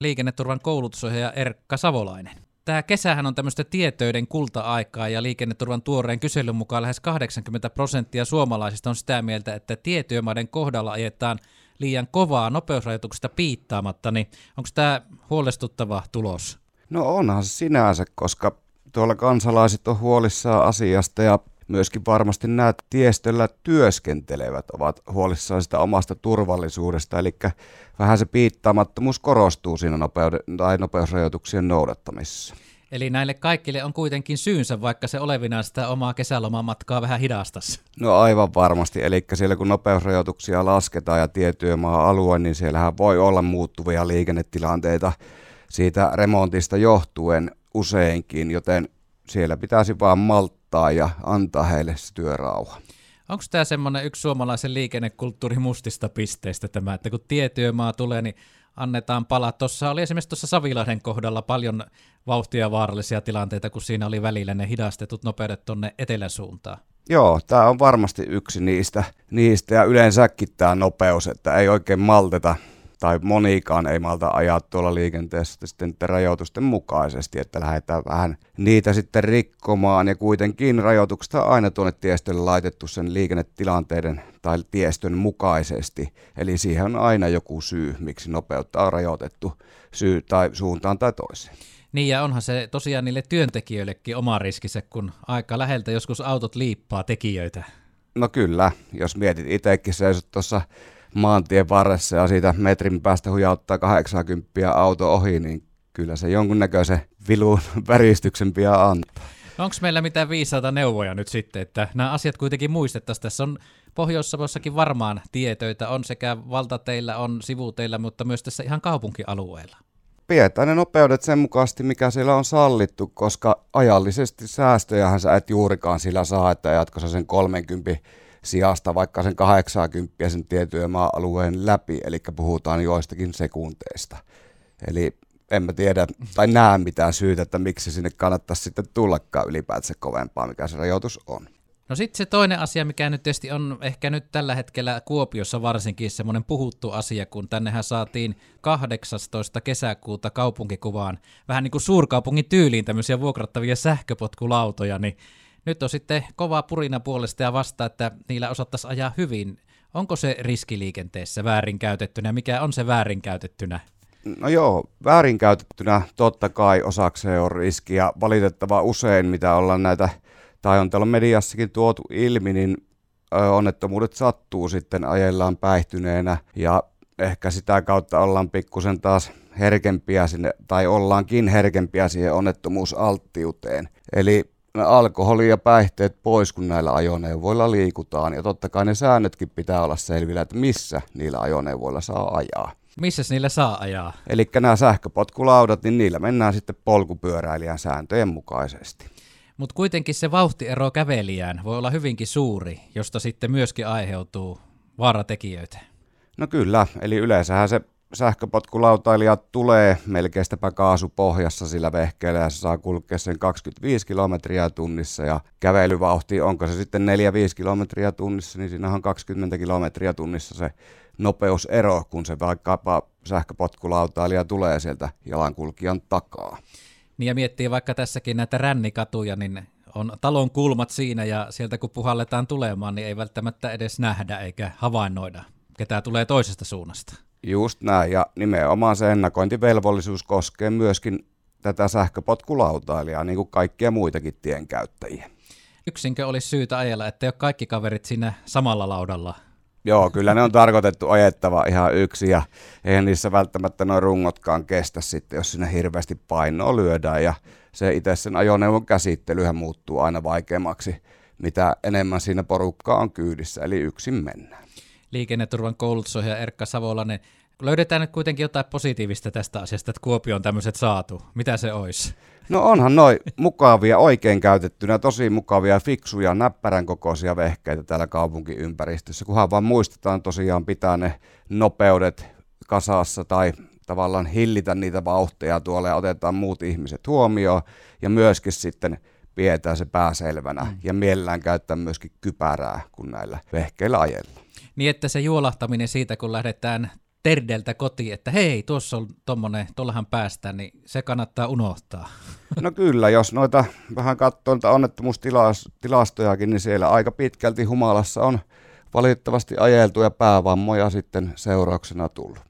liikenneturvan koulutusohjaaja Erkka Savolainen. Tämä kesähän on tämmöistä tietöiden kulta-aikaa ja liikenneturvan tuoreen kyselyn mukaan lähes 80 prosenttia suomalaisista on sitä mieltä, että tietyömaiden kohdalla ajetaan liian kovaa nopeusrajoituksesta piittaamatta, niin onko tämä huolestuttava tulos? No onhan se sinänsä, koska tuolla kansalaiset on huolissaan asiasta ja myöskin varmasti nämä tiestöllä työskentelevät ovat huolissaan sitä omasta turvallisuudesta, eli vähän se piittaamattomuus korostuu siinä nopeude- tai nopeusrajoituksien noudattamisessa. Eli näille kaikille on kuitenkin syynsä, vaikka se olevinaan sitä omaa kesälomamatkaa vähän hidastassa. No aivan varmasti, eli siellä kun nopeusrajoituksia lasketaan ja tietyömaa-alue, niin siellähän voi olla muuttuvia liikennetilanteita siitä remontista johtuen useinkin, joten siellä pitäisi vaan malttaa ja antaa heille se työrauha. Onko tämä semmoinen yksi suomalaisen liikennekulttuurin mustista pisteistä tämä, että kun tietyömaa tulee, niin annetaan palaa. Tuossa oli esimerkiksi tuossa Savilahden kohdalla paljon vauhtia vaarallisia tilanteita, kun siinä oli välillä ne hidastetut nopeudet tuonne etelän suuntaan. Joo, tämä on varmasti yksi niistä, niistä ja yleensäkin tämä nopeus, että ei oikein malteta tai monikaan ei malta ajaa tuolla liikenteessä sitten rajoitusten mukaisesti, että lähdetään vähän niitä sitten rikkomaan ja kuitenkin rajoitukset on aina tuonne tiestölle laitettu sen liikennetilanteiden tai tiestön mukaisesti. Eli siihen on aina joku syy, miksi nopeutta on rajoitettu syy tai suuntaan tai toiseen. Niin ja onhan se tosiaan niille työntekijöillekin oma riskinsä, kun aika läheltä joskus autot liippaa tekijöitä. No kyllä, jos mietit itsekin seisot tuossa maantien varressa ja siitä metrin päästä hujauttaa 80 auto ohi, niin kyllä se jonkunnäköisen vilun väristyksen pian antaa. No Onko meillä mitään viisaita neuvoja nyt sitten, että nämä asiat kuitenkin muistettaisiin? Tässä on Pohjois-Savossakin varmaan tietöitä, on sekä valtateillä, on sivuteillä, mutta myös tässä ihan kaupunkialueella. Pidetään ne nopeudet sen mukaisesti, mikä siellä on sallittu, koska ajallisesti säästöjähän sä et juurikaan sillä saa, että jatkossa sen 30 sijasta vaikka sen 80 sen tietyömaa-alueen läpi, eli puhutaan joistakin sekunteista. Eli en mä tiedä tai näe mitään syytä, että miksi sinne kannattaisi sitten tullakaan ylipäätään kovempaa, mikä se rajoitus on. No sitten se toinen asia, mikä nyt tietysti on ehkä nyt tällä hetkellä Kuopiossa varsinkin semmoinen puhuttu asia, kun tännehän saatiin 18. kesäkuuta kaupunkikuvaan vähän niin kuin suurkaupungin tyyliin tämmöisiä vuokrattavia sähköpotkulautoja, niin nyt on sitten kova purina puolesta ja vasta, että niillä osattaisiin ajaa hyvin. Onko se riskiliikenteessä väärinkäytettynä? Mikä on se väärinkäytettynä? No joo, väärinkäytettynä totta kai osakseen on riski ja valitettava usein, mitä ollaan näitä, tai on täällä mediassakin tuotu ilmi, niin onnettomuudet sattuu sitten ajellaan päihtyneenä ja ehkä sitä kautta ollaan pikkusen taas herkempiä sinne, tai ollaankin herkempiä siihen onnettomuusalttiuteen. Eli alkoholi ja päihteet pois, kun näillä ajoneuvoilla liikutaan. Ja totta kai ne säännötkin pitää olla selvillä, että missä niillä ajoneuvoilla saa ajaa. Missä niillä saa ajaa? Eli nämä sähköpotkulaudat, niin niillä mennään sitten polkupyöräilijän sääntöjen mukaisesti. Mutta kuitenkin se vauhtiero kävelijään voi olla hyvinkin suuri, josta sitten myöskin aiheutuu vaaratekijöitä. No kyllä, eli yleensähän se sähköpotkulautailijat tulee melkeistäpä kaasupohjassa sillä vehkeellä ja se saa kulkea sen 25 kilometriä tunnissa ja kävelyvauhti, onko se sitten 4-5 kilometriä tunnissa, niin siinä on 20 kilometriä tunnissa se nopeusero, kun se vaikkapa sähköpotkulautailija tulee sieltä jalankulkijan takaa. Niin ja miettii vaikka tässäkin näitä rännikatuja, niin on talon kulmat siinä ja sieltä kun puhalletaan tulemaan, niin ei välttämättä edes nähdä eikä havainnoida, ketä tulee toisesta suunnasta. Just näin, ja nimenomaan se ennakointivelvollisuus koskee myöskin tätä sähköpotkulautailijaa, niin kuin kaikkia muitakin tienkäyttäjiä. Yksinkö olisi syytä ajella, että ole kaikki kaverit siinä samalla laudalla? Joo, kyllä ne on tarkoitettu ajettava ihan yksi, ja eihän niissä välttämättä noin rungotkaan kestä sitten, jos sinne hirveästi painoa lyödään, ja se itse sen ajoneuvon käsittelyhän muuttuu aina vaikeammaksi, mitä enemmän siinä porukkaa on kyydissä, eli yksin mennään liikenneturvan koulutusohjaaja Erkka Savolainen. Löydetään nyt kuitenkin jotain positiivista tästä asiasta, että Kuopio on tämmöiset saatu. Mitä se olisi? No onhan noin mukavia, oikein käytettynä, tosi mukavia, fiksuja, näppärän kokoisia vehkeitä täällä kaupunkiympäristössä, kunhan vaan muistetaan tosiaan pitää ne nopeudet kasassa tai tavallaan hillitä niitä vauhteja tuolla ja otetaan muut ihmiset huomioon ja myöskin sitten pidetään se pääselvänä mm. ja mielellään käyttää myöskin kypärää, kun näillä vehkeillä ajellaan. Niin, että se juolahtaminen siitä, kun lähdetään terdeltä kotiin, että hei, tuossa on tuommoinen, tuollahan päästään, niin se kannattaa unohtaa. No kyllä, jos noita vähän katsoo noita onnettomuustilastojakin, niin siellä aika pitkälti humalassa on valitettavasti ajeltuja päävammoja sitten seurauksena tullut.